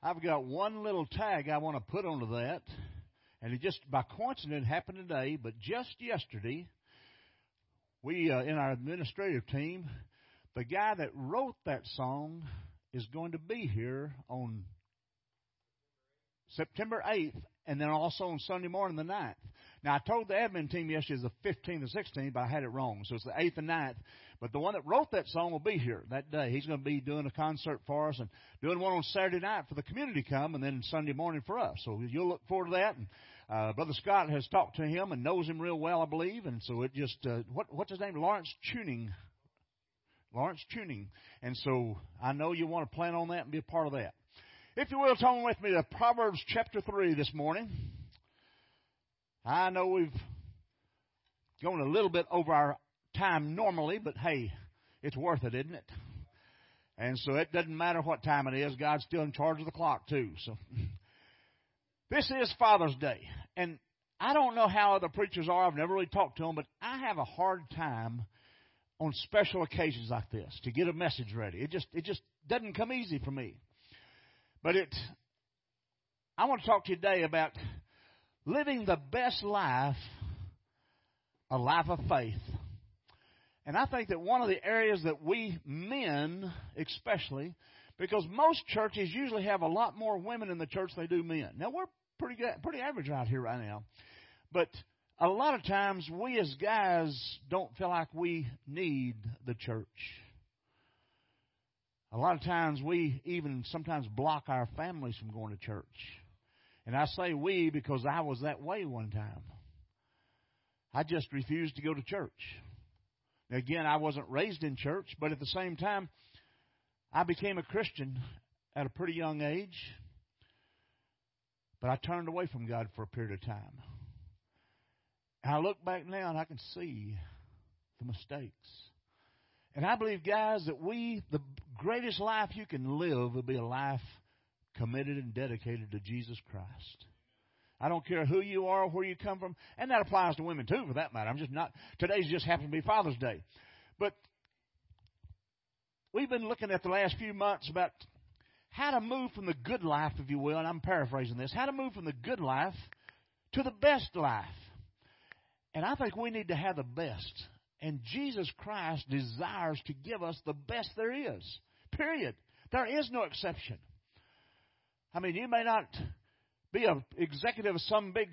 I've got one little tag I want to put onto that, and it just by coincidence happened today, but just yesterday, we uh, in our administrative team, the guy that wrote that song is going to be here on September 8th, and then also on Sunday morning the 9th. Now, I told the admin team yesterday it's the 15th and 16th, but I had it wrong. So it's the 8th and 9th. But the one that wrote that song will be here that day. He's going to be doing a concert for us and doing one on Saturday night for the community to come and then Sunday morning for us. So you'll look forward to that. And uh, Brother Scott has talked to him and knows him real well, I believe. And so it just, uh, what, what's his name? Lawrence Tuning. Lawrence Tuning. And so I know you want to plan on that and be a part of that. If you will, turn with me to Proverbs chapter 3 this morning. I know we've gone a little bit over our time normally, but hey, it's worth it, isn't it? And so it doesn't matter what time it is, God's still in charge of the clock too. So this is Father's Day. And I don't know how other preachers are, I've never really talked to them, but I have a hard time on special occasions like this to get a message ready. It just it just doesn't come easy for me. But it, I want to talk today about living the best life, a life of faith. And I think that one of the areas that we men, especially, because most churches usually have a lot more women in the church than they do men. Now we're pretty good, pretty average out here right now, but a lot of times we as guys don't feel like we need the church. A lot of times we even sometimes block our families from going to church. And I say we because I was that way one time. I just refused to go to church. Again, I wasn't raised in church, but at the same time, I became a Christian at a pretty young age. But I turned away from God for a period of time. And I look back now and I can see the mistakes. And I believe, guys, that we, the greatest life you can live will be a life committed and dedicated to Jesus Christ. I don't care who you are, or where you come from, and that applies to women too, for that matter. I'm just not. Today's just happened to be Father's Day, but we've been looking at the last few months about how to move from the good life, if you will, and I'm paraphrasing this, how to move from the good life to the best life. And I think we need to have the best. And Jesus Christ desires to give us the best there is. Period. There is no exception. I mean, you may not be an executive of some big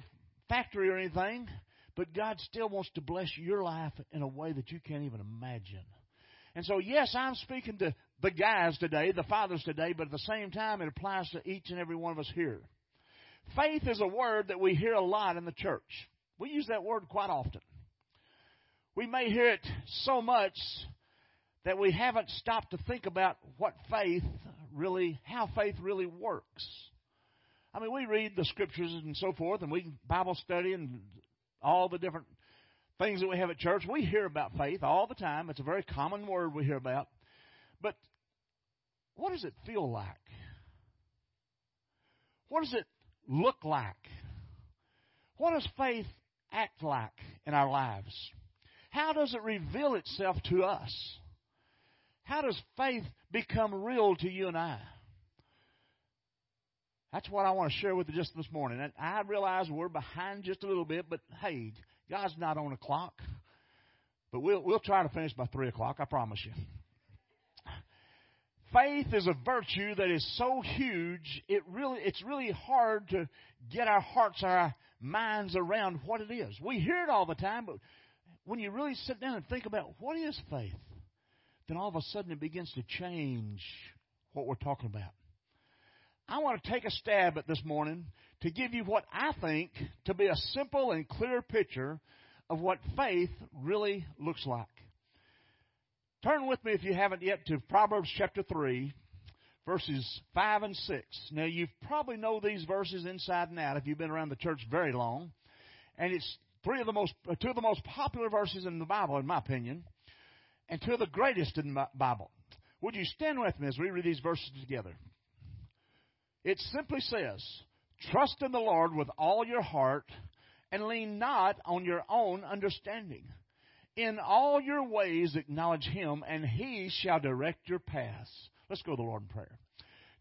factory or anything, but God still wants to bless your life in a way that you can't even imagine. And so, yes, I'm speaking to the guys today, the fathers today, but at the same time, it applies to each and every one of us here. Faith is a word that we hear a lot in the church. We use that word quite often. We may hear it so much that we haven't stopped to think about what faith really, how faith really works. I mean, we read the scriptures and so forth, and we Bible study and all the different things that we have at church. We hear about faith all the time. It's a very common word we hear about. But what does it feel like? What does it look like? What does faith act like in our lives? How does it reveal itself to us? How does faith become real to you and I? That's what I want to share with you just this morning. And I realize we're behind just a little bit, but hey, God's not on a clock. But we'll we'll try to finish by three o'clock. I promise you. Faith is a virtue that is so huge. It really it's really hard to get our hearts, our minds around what it is. We hear it all the time, but when you really sit down and think about what is faith, then all of a sudden it begins to change what we're talking about. I want to take a stab at this morning to give you what I think to be a simple and clear picture of what faith really looks like. Turn with me, if you haven't yet, to Proverbs chapter 3, verses 5 and 6. Now, you probably know these verses inside and out if you've been around the church very long. And it's three of the most, uh, two of the most popular verses in the Bible, in my opinion and two of the greatest in the Bible. Would you stand with me as we read these verses together? It simply says, Trust in the Lord with all your heart and lean not on your own understanding. In all your ways acknowledge Him, and He shall direct your paths. Let's go to the Lord in prayer.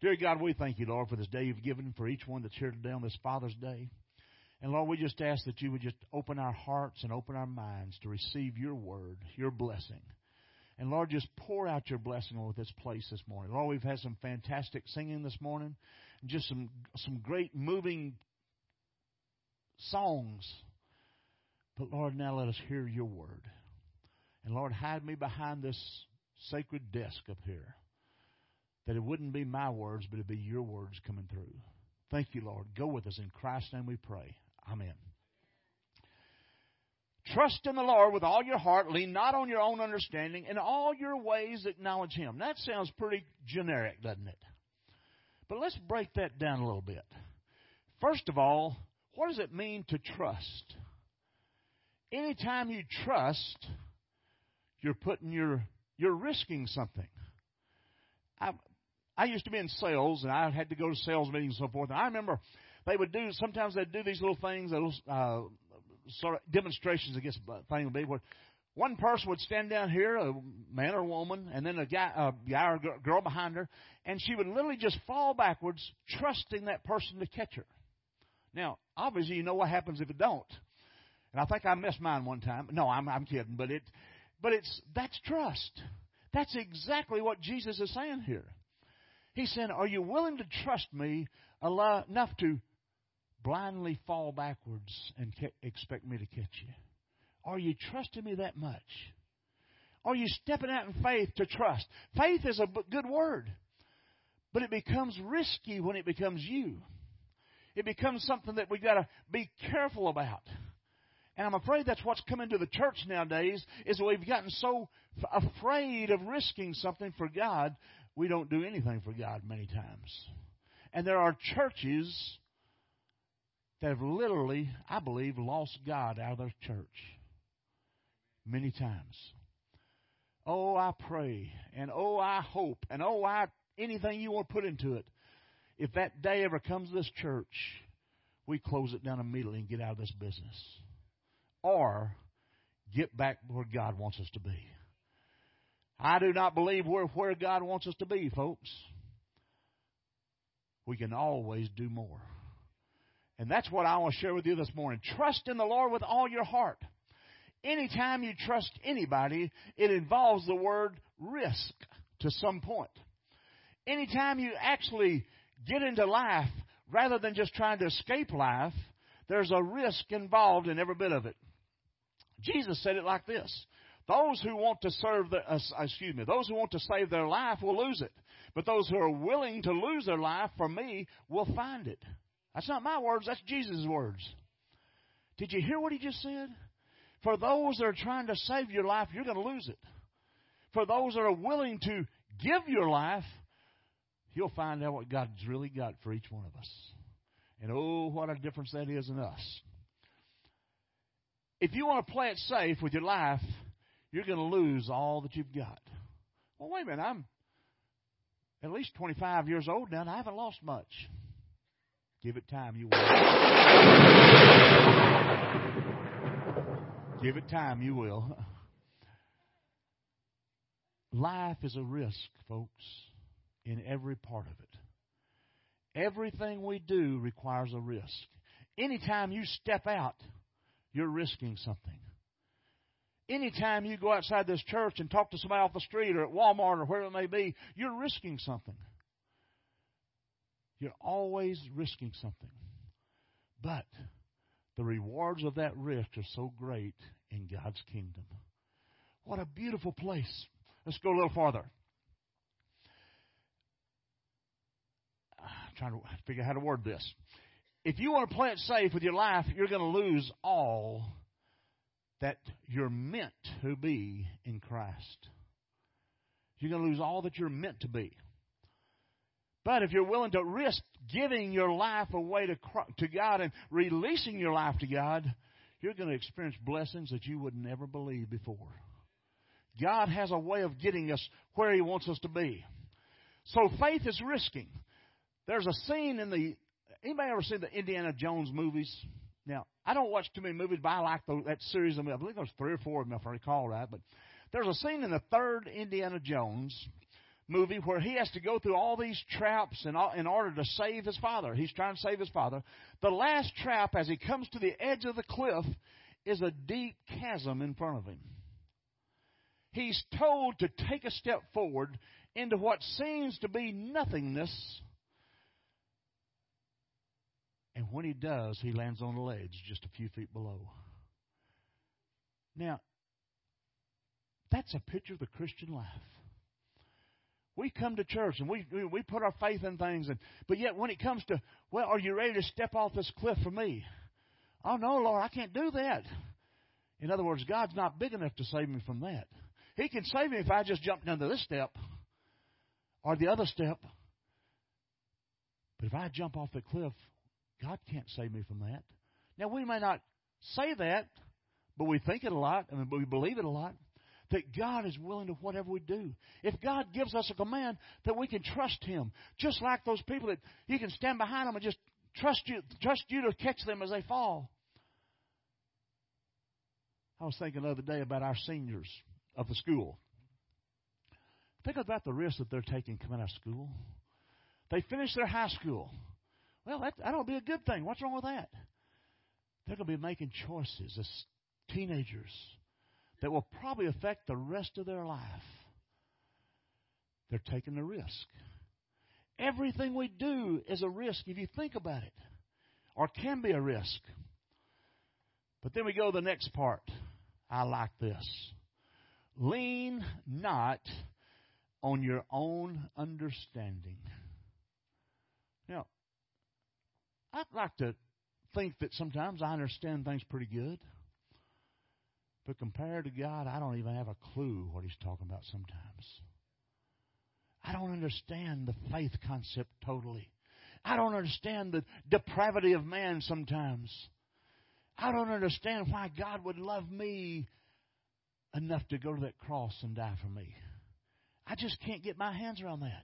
Dear God, we thank you, Lord, for this day you've given for each one that's here today on this Father's Day. And Lord, we just ask that you would just open our hearts and open our minds to receive your word, your blessing. And Lord, just pour out your blessing over this place this morning. Lord, we've had some fantastic singing this morning, and just some some great moving songs. But Lord, now let us hear your word. And Lord, hide me behind this sacred desk up here. That it wouldn't be my words, but it'd be your words coming through. Thank you, Lord. Go with us. In Christ's name we pray. Amen. Trust in the Lord with all your heart. Lean not on your own understanding. In all your ways, acknowledge Him. That sounds pretty generic, doesn't it? But let's break that down a little bit. First of all, what does it mean to trust? Anytime you trust, you're putting your you're risking something. I I used to be in sales, and I had to go to sales meetings and so forth. And I remember they would do sometimes they'd do these little things, little uh, sort of demonstrations. I guess thing would be where one person would stand down here, a man or a woman, and then a guy, a guy or a girl behind her, and she would literally just fall backwards, trusting that person to catch her. Now, obviously, you know what happens if it don't. And I think I missed mine one time. No, I'm, I'm kidding, but it, but it's that's trust. That's exactly what Jesus is saying here. He's saying, "Are you willing to trust me enough to blindly fall backwards and expect me to catch you? Are you trusting me that much? Are you stepping out in faith to trust? Faith is a good word, but it becomes risky when it becomes you. It becomes something that we've got to be careful about. And I'm afraid that's what's come into the church nowadays is that we've gotten so afraid of risking something for God, we don't do anything for God many times. And there are churches that have literally, I believe, lost God out of their church many times. Oh, I pray, and oh, I hope, and oh, I anything you want to put into it. If that day ever comes to this church, we close it down immediately and get out of this business or get back where God wants us to be. I do not believe we're where God wants us to be, folks. We can always do more. And that's what I want to share with you this morning. Trust in the Lord with all your heart. Anytime you trust anybody, it involves the word risk to some point. Anytime you actually get into life, rather than just trying to escape life, there's a risk involved in every bit of it. Jesus said it like this. Those who want to serve the, uh, excuse me, those who want to save their life will lose it. But those who are willing to lose their life for me will find it. That's not my words, that's Jesus' words. Did you hear what he just said? For those that are trying to save your life, you're going to lose it. For those that are willing to give your life, you'll find out what God's really got for each one of us. And oh, what a difference that is in us if you want to play it safe with your life, you're going to lose all that you've got. Well, wait a minute. I'm at least 25 years old now, and I haven't lost much. Give it time, you will. Give it time, you will. Life is a risk, folks, in every part of it. Everything we do requires a risk. Anytime you step out, you're risking something. Anytime you go outside this church and talk to somebody off the street or at Walmart or wherever it may be, you're risking something. You're always risking something. But the rewards of that risk are so great in God's kingdom. What a beautiful place. Let's go a little farther. I'm trying to figure out how to word this if you want to play it safe with your life, you're going to lose all that you're meant to be in Christ. You're going to lose all that you're meant to be. But if you're willing to risk giving your life away to, to God and releasing your life to God, you're going to experience blessings that you would never believe before. God has a way of getting us where He wants us to be. So faith is risking. There's a scene in the Anybody ever seen the Indiana Jones movies? Now, I don't watch too many movies, but I like the, that series of. I believe there's three or four of them, if I recall right. But there's a scene in the third Indiana Jones movie where he has to go through all these traps in, in order to save his father. He's trying to save his father. The last trap, as he comes to the edge of the cliff, is a deep chasm in front of him. He's told to take a step forward into what seems to be nothingness. And when he does, he lands on a ledge just a few feet below. Now, that's a picture of the Christian life. We come to church and we we put our faith in things, and but yet when it comes to well, are you ready to step off this cliff for me? Oh no, Lord, I can't do that. In other words, God's not big enough to save me from that. He can save me if I just jump down to this step or the other step. But if I jump off the cliff, God can't save me from that. Now we may not say that, but we think it a lot, and we believe it a lot that God is willing to whatever we do. If God gives us a command, that we can trust Him. Just like those people that you can stand behind them and just trust you, trust you to catch them as they fall. I was thinking the other day about our seniors of the school. Think about the risk that they're taking coming out of school. They finish their high school. Well, that, that'll be a good thing. What's wrong with that? They're going to be making choices as teenagers that will probably affect the rest of their life. They're taking a risk. Everything we do is a risk if you think about it, or can be a risk. But then we go to the next part. I like this. Lean not on your own understanding. Now, I'd like to think that sometimes I understand things pretty good. But compared to God, I don't even have a clue what He's talking about sometimes. I don't understand the faith concept totally. I don't understand the depravity of man sometimes. I don't understand why God would love me enough to go to that cross and die for me. I just can't get my hands around that.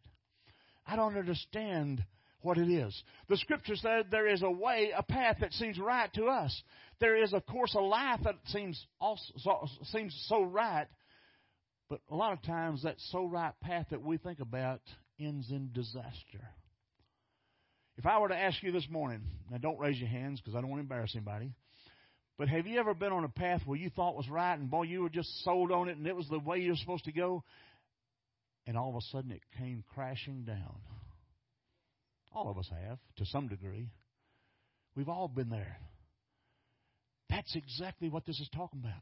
I don't understand what it is. The scripture said there is a way, a path that seems right to us. There is, of course, a life that seems also, seems so right, but a lot of times that so right path that we think about ends in disaster. If I were to ask you this morning, now don't raise your hands because I don't want to embarrass anybody, but have you ever been on a path where you thought was right and boy, you were just sold on it and it was the way you were supposed to go, and all of a sudden it came crashing down? All of us have, to some degree. We've all been there. That's exactly what this is talking about.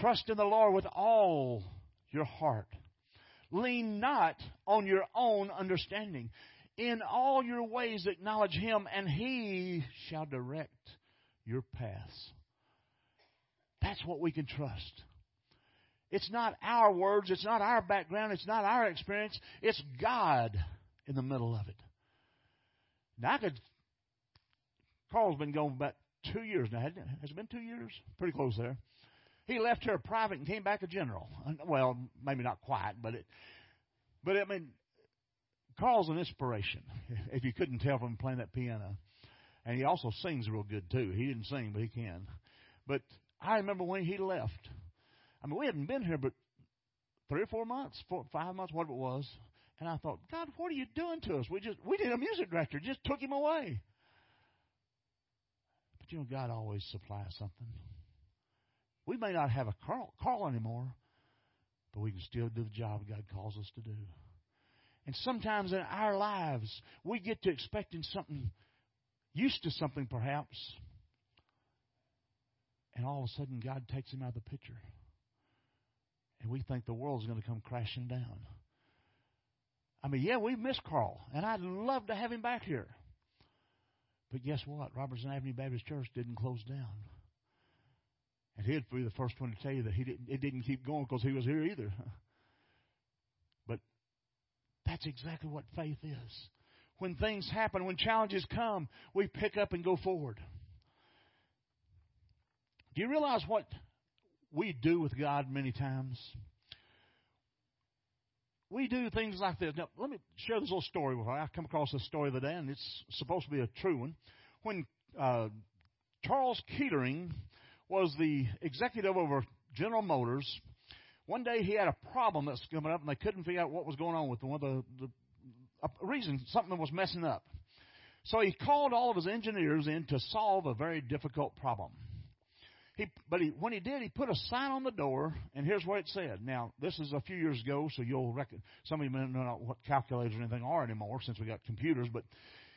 Trust in the Lord with all your heart. Lean not on your own understanding. In all your ways acknowledge Him, and He shall direct your paths. That's what we can trust. It's not our words, it's not our background, it's not our experience, it's God in the middle of it. Now, I could. Carl's been going about two years now. Has it been two years? Pretty close there. He left here private and came back a general. Well, maybe not quite, but it. But I mean, Carl's an inspiration. If you couldn't tell from playing that piano, and he also sings real good too. He didn't sing, but he can. But I remember when he left. I mean, we hadn't been here but three or four months, four, five months, whatever it was. And I thought, God, what are you doing to us? We just we did a music director, just took him away. But you know, God always supplies something. We may not have a Carl, Carl anymore, but we can still do the job God calls us to do. And sometimes in our lives, we get to expecting something, used to something perhaps, and all of a sudden God takes him out of the picture. And we think the world's going to come crashing down. I mean, yeah, we miss Carl, and I'd love to have him back here. But guess what? Robertson Avenue Baptist Church didn't close down. And he'd be the first one to tell you that he didn't, it didn't keep going because he was here either. But that's exactly what faith is. When things happen, when challenges come, we pick up and go forward. Do you realize what we do with God many times? We do things like this. Now, let me share this little story with you. I come across this story the other day, and it's supposed to be a true one. When uh, Charles Kettering was the executive over General Motors, one day he had a problem that's coming up, and they couldn't figure out what was going on with one of the, the a reason something was messing up. So he called all of his engineers in to solve a very difficult problem. He, but he, when he did, he put a sign on the door, and here's what it said. Now, this is a few years ago, so you'll reckon some of you may not know what calculators or anything are anymore since we got computers. But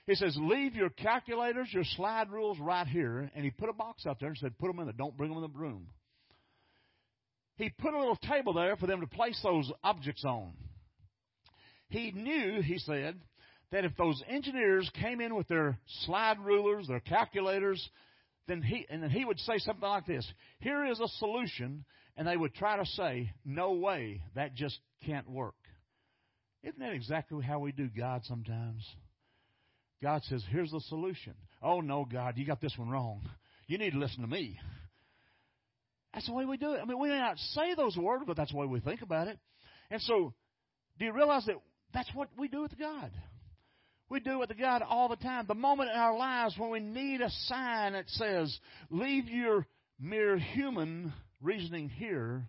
he says, "Leave your calculators, your slide rules right here." And he put a box out there and said, "Put them in there. Don't bring them in the room." He put a little table there for them to place those objects on. He knew, he said, that if those engineers came in with their slide rulers, their calculators, then he and then he would say something like this here is a solution and they would try to say no way that just can't work. Isn't that exactly how we do god sometimes? God says here's the solution. Oh no god you got this one wrong. You need to listen to me. That's the way we do it. I mean we may not say those words but that's the way we think about it. And so do you realize that that's what we do with god we do it with God all the time. The moment in our lives when we need a sign that says, leave your mere human reasoning here.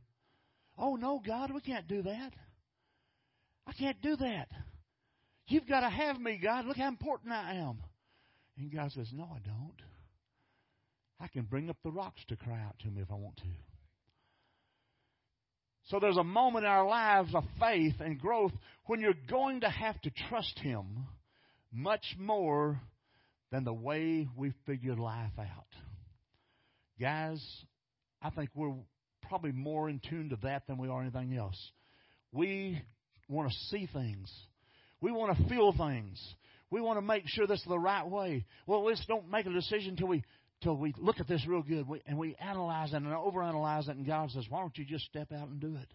Oh, no, God, we can't do that. I can't do that. You've got to have me, God. Look how important I am. And God says, No, I don't. I can bring up the rocks to cry out to me if I want to. So there's a moment in our lives of faith and growth when you're going to have to trust Him much more than the way we figure life out. Guys, I think we're probably more in tune to that than we are anything else. We want to see things. We want to feel things. We want to make sure this is the right way. Well, let's don't make a decision until we till we look at this real good and we analyze it and overanalyze it. And God says, "Why don't you just step out and do it?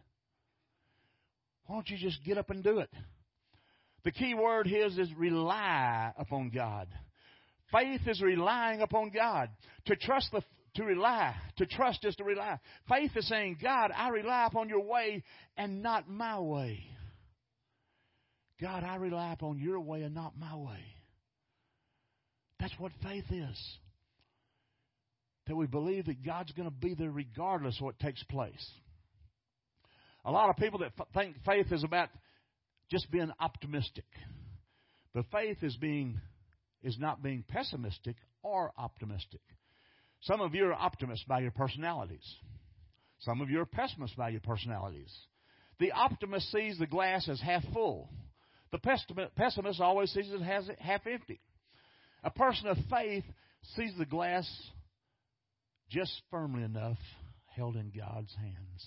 Why don't you just get up and do it?" The key word here is rely upon God. Faith is relying upon God. To trust the to rely. To trust is to rely. Faith is saying, God, I rely upon your way and not my way. God, I rely upon your way and not my way. That's what faith is. That we believe that God's going to be there regardless of what takes place. A lot of people that think faith is about just being optimistic. But faith is being is not being pessimistic or optimistic. Some of you are optimists by your personalities. Some of you are pessimists by your personalities. The optimist sees the glass as half full. The pessimist always sees it as half empty. A person of faith sees the glass just firmly enough held in God's hands.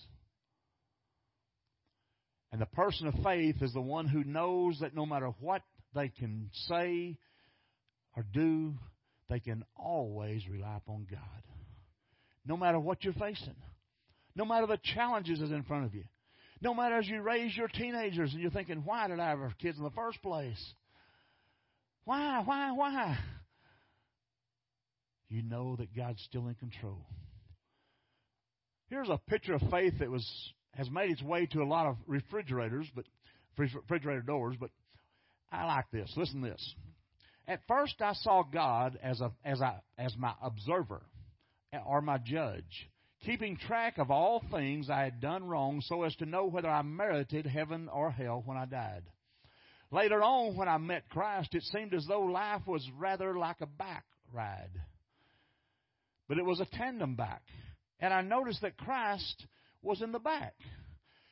And the person of faith is the one who knows that no matter what they can say or do, they can always rely upon God. No matter what you're facing, no matter the challenges that's in front of you, no matter as you raise your teenagers and you're thinking, why did I have kids in the first place? Why, why, why? You know that God's still in control. Here's a picture of faith that was has made its way to a lot of refrigerators, but refrigerator doors. But I like this. Listen to this. At first, I saw God as a as I as my observer eh, or my judge, keeping track of all things I had done wrong, so as to know whether I merited heaven or hell when I died. Later on, when I met Christ, it seemed as though life was rather like a back ride. But it was a tandem back. And I noticed that Christ was in the back,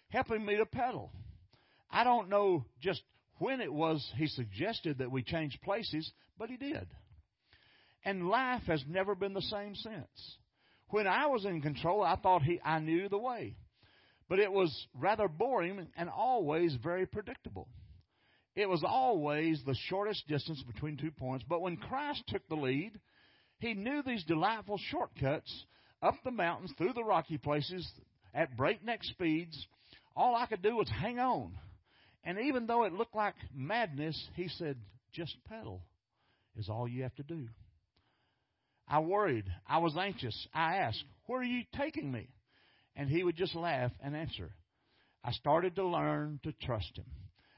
helping me to pedal. I don't know just when it was he suggested that we change places, but he did. And life has never been the same since. When I was in control, I thought he I knew the way. But it was rather boring and always very predictable. It was always the shortest distance between two points. But when Christ took the lead, he knew these delightful shortcuts up the mountains, through the rocky places, at breakneck speeds. All I could do was hang on. And even though it looked like madness, he said, just pedal is all you have to do. I worried. I was anxious. I asked, Where are you taking me? And he would just laugh and answer. I started to learn to trust him.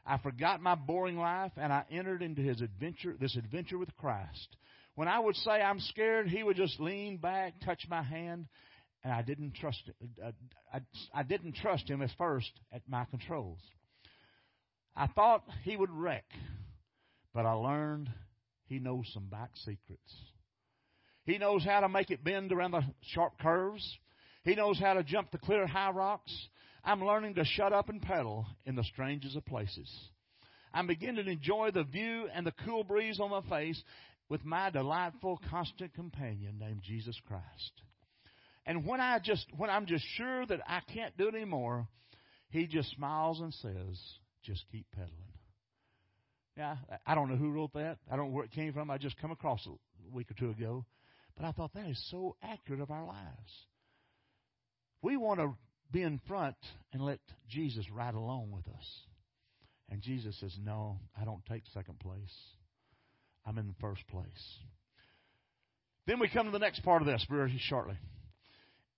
I forgot my boring life and I entered into his adventure, this adventure with Christ. When I would say I'm scared, he would just lean back, touch my hand, and I didn't trust. Uh, I, I didn't trust him at first at my controls. I thought he would wreck, but I learned he knows some back secrets. He knows how to make it bend around the sharp curves. He knows how to jump the clear high rocks. I'm learning to shut up and pedal in the strangest of places. I'm beginning to enjoy the view and the cool breeze on my face with my delightful constant companion named Jesus Christ. And when I just when I'm just sure that I can't do it anymore, he just smiles and says, "Just keep pedaling." Yeah, I don't know who wrote that. I don't know where it came from. I just come across it a week or two ago, but I thought that is so accurate of our lives. We want to be in front and let Jesus ride along with us. And Jesus says, No, I don't take second place. I'm in the first place. Then we come to the next part of this very shortly.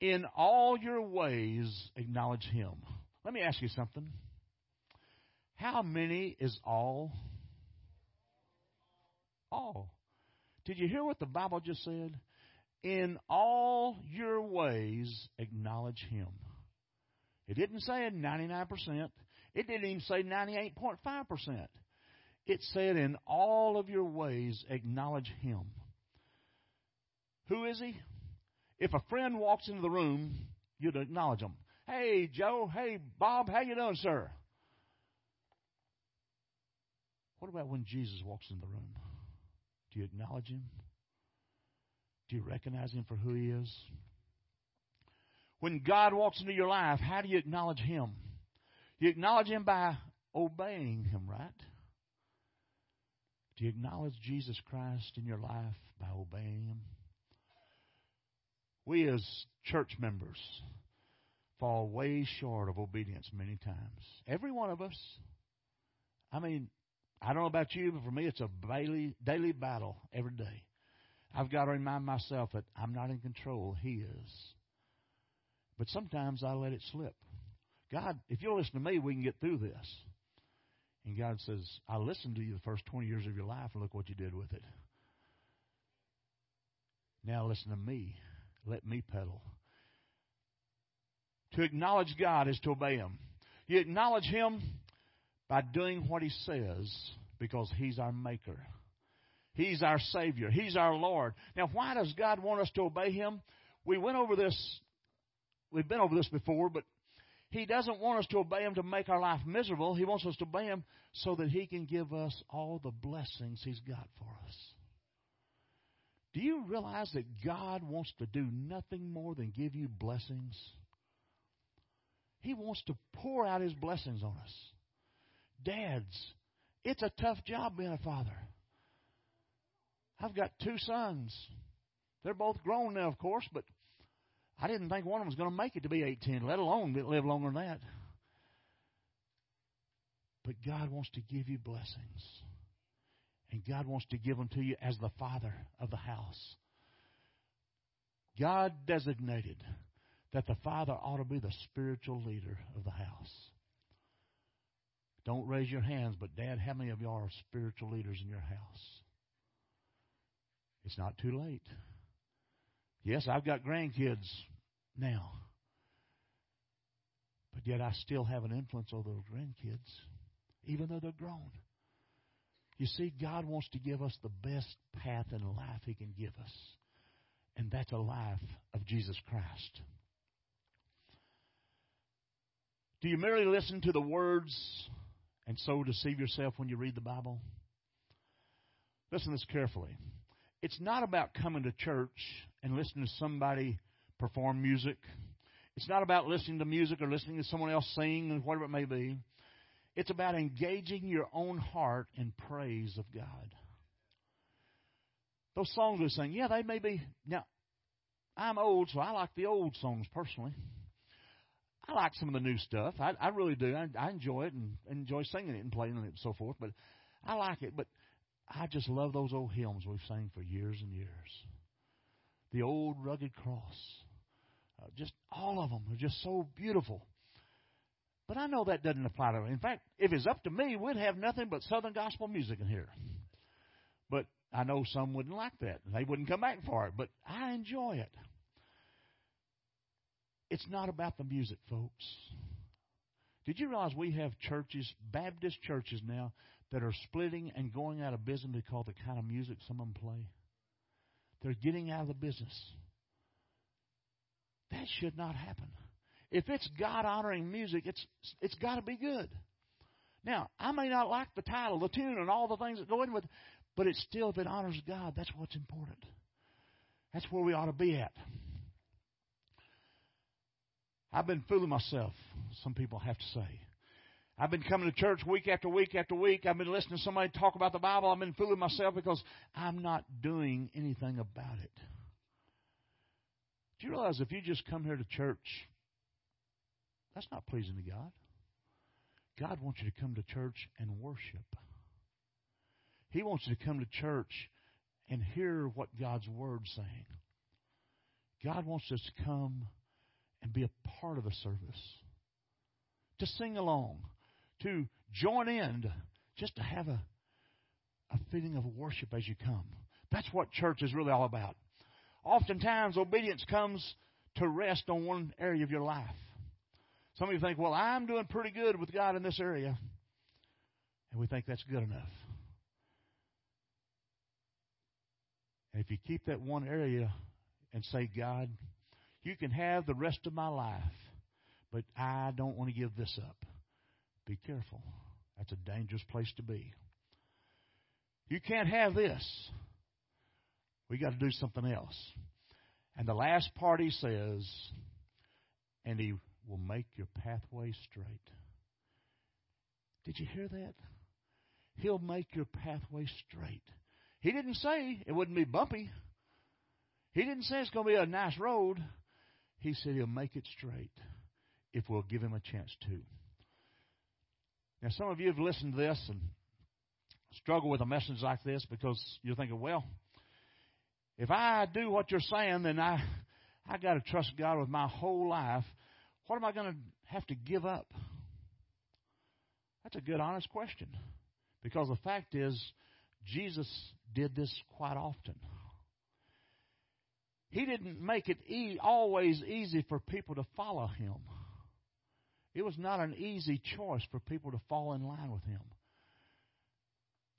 In all your ways, acknowledge Him. Let me ask you something. How many is all? All. Did you hear what the Bible just said? In all your ways, acknowledge Him. It didn't say 99%. It didn't even say 98.5%. It said, in all of your ways, acknowledge Him. Who is He? If a friend walks into the room, you'd acknowledge them. Hey, Joe. Hey, Bob. How you doing, sir? What about when Jesus walks in the room? Do you acknowledge Him? Do you recognize Him for who He is? When God walks into your life, how do you acknowledge Him? You acknowledge Him by obeying Him, right? Do you acknowledge Jesus Christ in your life by obeying? We as church members fall way short of obedience many times. Every one of us. I mean, I don't know about you, but for me, it's a daily, daily battle every day. I've got to remind myself that I'm not in control. He is. But sometimes I let it slip. God, if you'll listen to me, we can get through this. And God says, I listened to you the first 20 years of your life, and look what you did with it. Now listen to me. Let me pedal. To acknowledge God is to obey Him. You acknowledge Him by doing what He says because He's our Maker. He's our Savior. He's our Lord. Now, why does God want us to obey Him? We went over this, we've been over this before, but He doesn't want us to obey Him to make our life miserable. He wants us to obey Him so that He can give us all the blessings He's got for us. Do you realize that God wants to do nothing more than give you blessings? He wants to pour out His blessings on us. Dads, it's a tough job being a father. I've got two sons. They're both grown now, of course, but I didn't think one of them was going to make it to be 18, let alone live longer than that. But God wants to give you blessings. And God wants to give them to you as the father of the house. God designated that the father ought to be the spiritual leader of the house. Don't raise your hands, but Dad, how many of y'all are spiritual leaders in your house? It's not too late. Yes, I've got grandkids now. But yet I still have an influence over those grandkids, even though they're grown. You see, God wants to give us the best path in life He can give us. And that's a life of Jesus Christ. Do you merely listen to the words and so deceive yourself when you read the Bible? Listen to this carefully. It's not about coming to church and listening to somebody perform music. It's not about listening to music or listening to someone else sing whatever it may be. It's about engaging your own heart in praise of God. Those songs we sing, yeah, they may be. Now, I'm old, so I like the old songs personally. I like some of the new stuff. I, I really do. I, I enjoy it and enjoy singing it and playing it and so forth. But I like it. But I just love those old hymns we've sang for years and years. The old rugged cross. Uh, just all of them are just so beautiful. But I know that doesn't apply to me. In fact, if it's up to me, we'd have nothing but Southern gospel music in here. But I know some wouldn't like that. They wouldn't come back for it. But I enjoy it. It's not about the music, folks. Did you realize we have churches, Baptist churches now, that are splitting and going out of business because of the kind of music some of them play? They're getting out of the business. That should not happen. If it's God honoring music, it's it's got to be good. Now, I may not like the title, the tune, and all the things that go in with it, but it's still if it honors God, that's what's important. That's where we ought to be at. I've been fooling myself, some people have to say. I've been coming to church week after week after week. I've been listening to somebody talk about the Bible. I've been fooling myself because I'm not doing anything about it. Do you realize if you just come here to church, that's not pleasing to God? God wants you to come to church and worship. He wants you to come to church and hear what God's Word's saying. God wants us to come and be a part of a service, to sing along, to join in, just to have a, a feeling of worship as you come. That's what church is really all about. Oftentimes, obedience comes to rest on one area of your life. Some of you think, well, I'm doing pretty good with God in this area. And we think that's good enough. And if you keep that one area and say, God, you can have the rest of my life, but I don't want to give this up. Be careful. That's a dangerous place to be. You can't have this. We got to do something else. And the last part he says, and he will make your pathway straight. Did you hear that? He'll make your pathway straight. He didn't say it wouldn't be bumpy. He didn't say it's going to be a nice road. He said he'll make it straight if we'll give him a chance to. Now, some of you have listened to this and struggle with a message like this because you're thinking, well, if I do what you're saying, then I I got to trust God with my whole life. What am I going to have to give up? That's a good, honest question. Because the fact is, Jesus did this quite often. He didn't make it e- always easy for people to follow him. It was not an easy choice for people to fall in line with him.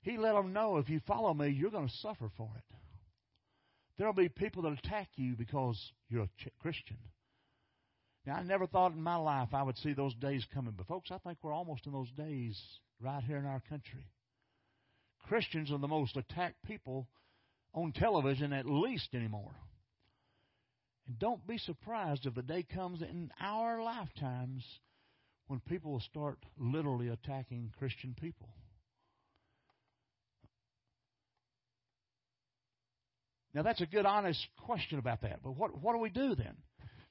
He let them know if you follow me, you're going to suffer for it. There'll be people that attack you because you're a Christian. Now, I never thought in my life I would see those days coming, but folks, I think we're almost in those days right here in our country. Christians are the most attacked people on television, at least anymore. And don't be surprised if the day comes in our lifetimes when people will start literally attacking Christian people. Now, that's a good, honest question about that. But what, what do we do then?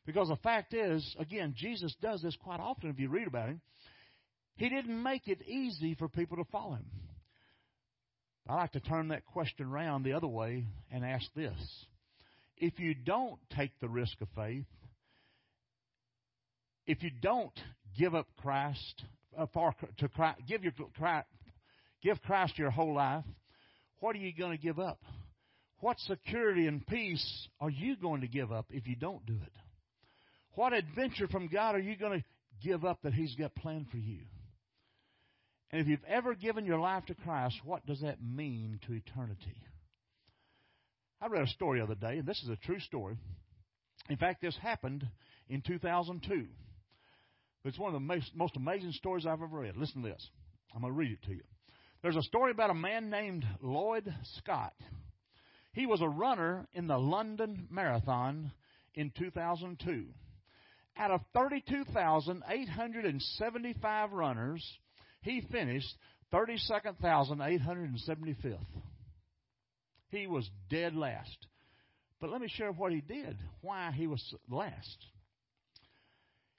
Because the fact is, again, Jesus does this quite often if you read about him. He didn't make it easy for people to follow him. I like to turn that question around the other way and ask this if you don't take the risk of faith, if you don't give up Christ, uh, for, to Christ, give your give Christ your whole life, what are you going to give up? What security and peace are you going to give up if you don't do it? What adventure from God are you going to give up that He's got planned for you? And if you've ever given your life to Christ, what does that mean to eternity? I read a story the other day, and this is a true story. In fact, this happened in 2002. It's one of the most, most amazing stories I've ever read. Listen to this. I'm going to read it to you. There's a story about a man named Lloyd Scott. He was a runner in the London Marathon in 2002. Out of 32,875 runners, he finished 32,875th. He was dead last. But let me share what he did, why he was last.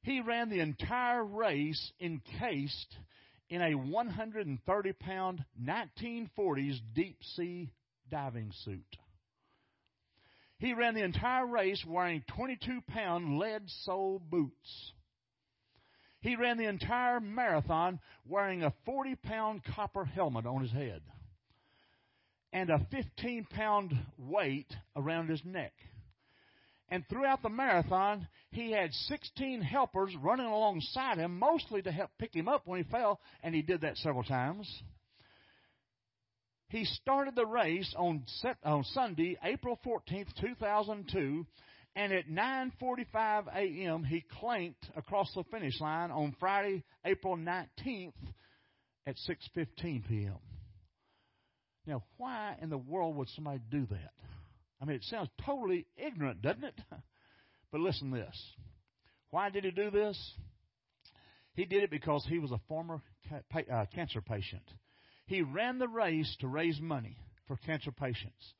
He ran the entire race encased in a 130 pound 1940s deep sea diving suit. He ran the entire race wearing 22 pound lead sole boots. He ran the entire marathon wearing a 40 pound copper helmet on his head and a 15 pound weight around his neck. And throughout the marathon, he had 16 helpers running alongside him, mostly to help pick him up when he fell, and he did that several times. He started the race on, on Sunday, April 14th, 2002, and at 9:45 a.m. he clanked across the finish line on Friday, April 19th at 6:15 p.m. Now, why in the world would somebody do that? I mean, it sounds totally ignorant, doesn't it? But listen to this. Why did he do this? He did it because he was a former uh, cancer patient. He ran the race to raise money for cancer patients.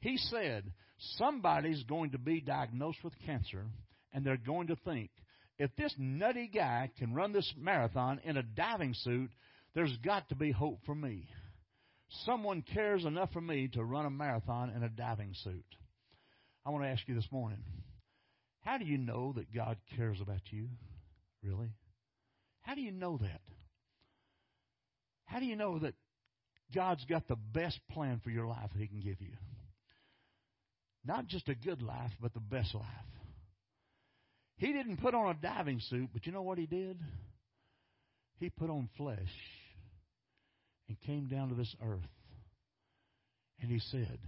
He said, somebody's going to be diagnosed with cancer, and they're going to think, if this nutty guy can run this marathon in a diving suit, there's got to be hope for me. Someone cares enough for me to run a marathon in a diving suit. I want to ask you this morning how do you know that God cares about you? Really? How do you know that? How do you know that God's got the best plan for your life that He can give you? Not just a good life, but the best life. He didn't put on a diving suit, but you know what He did? He put on flesh and came down to this earth. And He said,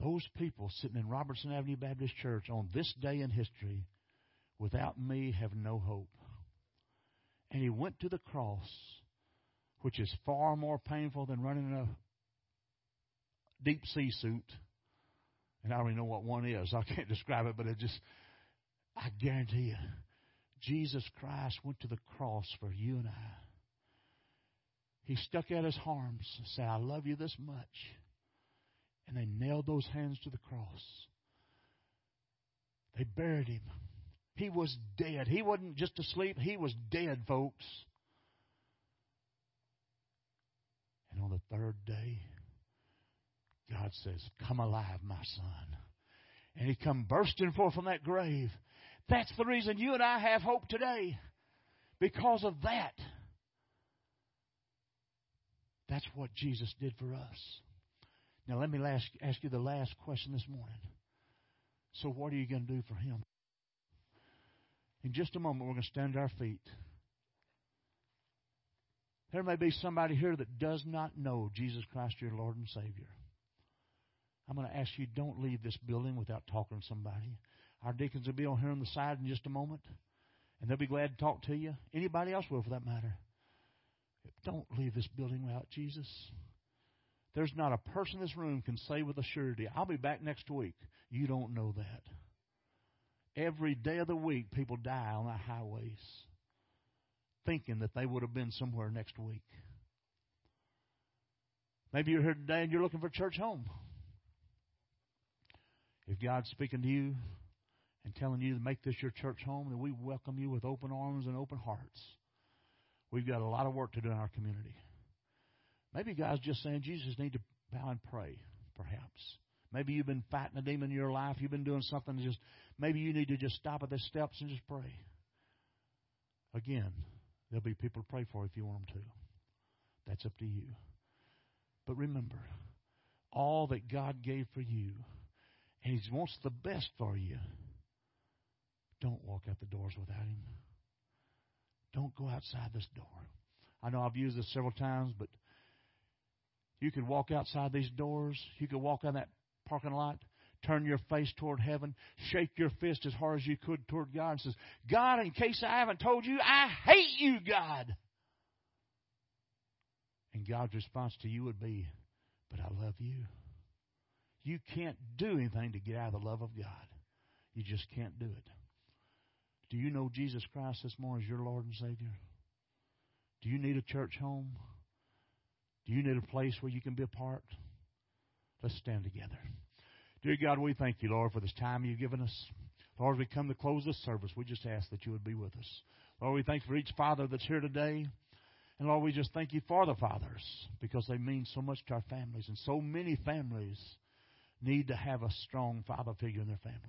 those people sitting in Robertson Avenue Baptist Church on this day in history, without me, have no hope. And he went to the cross, which is far more painful than running in a deep sea suit. And I don't even know what one is. I can't describe it, but it just, I guarantee you, Jesus Christ went to the cross for you and I. He stuck out his arms and said, I love you this much and they nailed those hands to the cross. They buried him. He was dead. He wasn't just asleep, he was dead, folks. And on the third day, God says, Come alive, my son. And he come bursting forth from that grave. That's the reason you and I have hope today. Because of that. That's what Jesus did for us. Now, let me ask, ask you the last question this morning. So, what are you going to do for him? In just a moment, we're going to stand to our feet. There may be somebody here that does not know Jesus Christ, your Lord and Savior. I'm going to ask you, don't leave this building without talking to somebody. Our deacons will be on here on the side in just a moment, and they'll be glad to talk to you. Anybody else will, for that matter. Don't leave this building without Jesus. There's not a person in this room can say with a surety, I'll be back next week. You don't know that. Every day of the week, people die on our highways thinking that they would have been somewhere next week. Maybe you're here today and you're looking for a church home. If God's speaking to you and telling you to make this your church home, then we welcome you with open arms and open hearts. We've got a lot of work to do in our community. Maybe God's just saying, Jesus, need to bow and pray, perhaps. Maybe you've been fighting a demon in your life. You've been doing something just, maybe you need to just stop at the steps and just pray. Again, there'll be people to pray for if you want them to. That's up to you. But remember, all that God gave for you, and He wants the best for you, don't walk out the doors without Him. Don't go outside this door. I know I've used this several times, but you could walk outside these doors. You could walk on that parking lot, turn your face toward heaven, shake your fist as hard as you could toward God, and says, God, in case I haven't told you, I hate you, God. And God's response to you would be, But I love you. You can't do anything to get out of the love of God. You just can't do it. Do you know Jesus Christ this morning as your Lord and Savior? Do you need a church home? Do you need a place where you can be a part? Let's stand together. Dear God, we thank you, Lord, for this time you've given us. Lord, as we come to close this service, we just ask that you would be with us. Lord, we thank you for each father that's here today. And Lord, we just thank you for the fathers because they mean so much to our families. And so many families need to have a strong father figure in their family.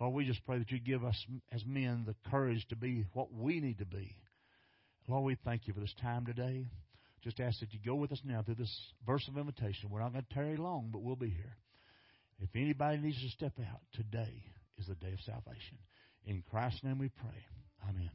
Lord, we just pray that you give us as men the courage to be what we need to be. Lord, we thank you for this time today just ask that you go with us now through this verse of invitation. We're not going to tarry long, but we'll be here. If anybody needs to step out, today is the day of salvation. In Christ's name we pray. Amen.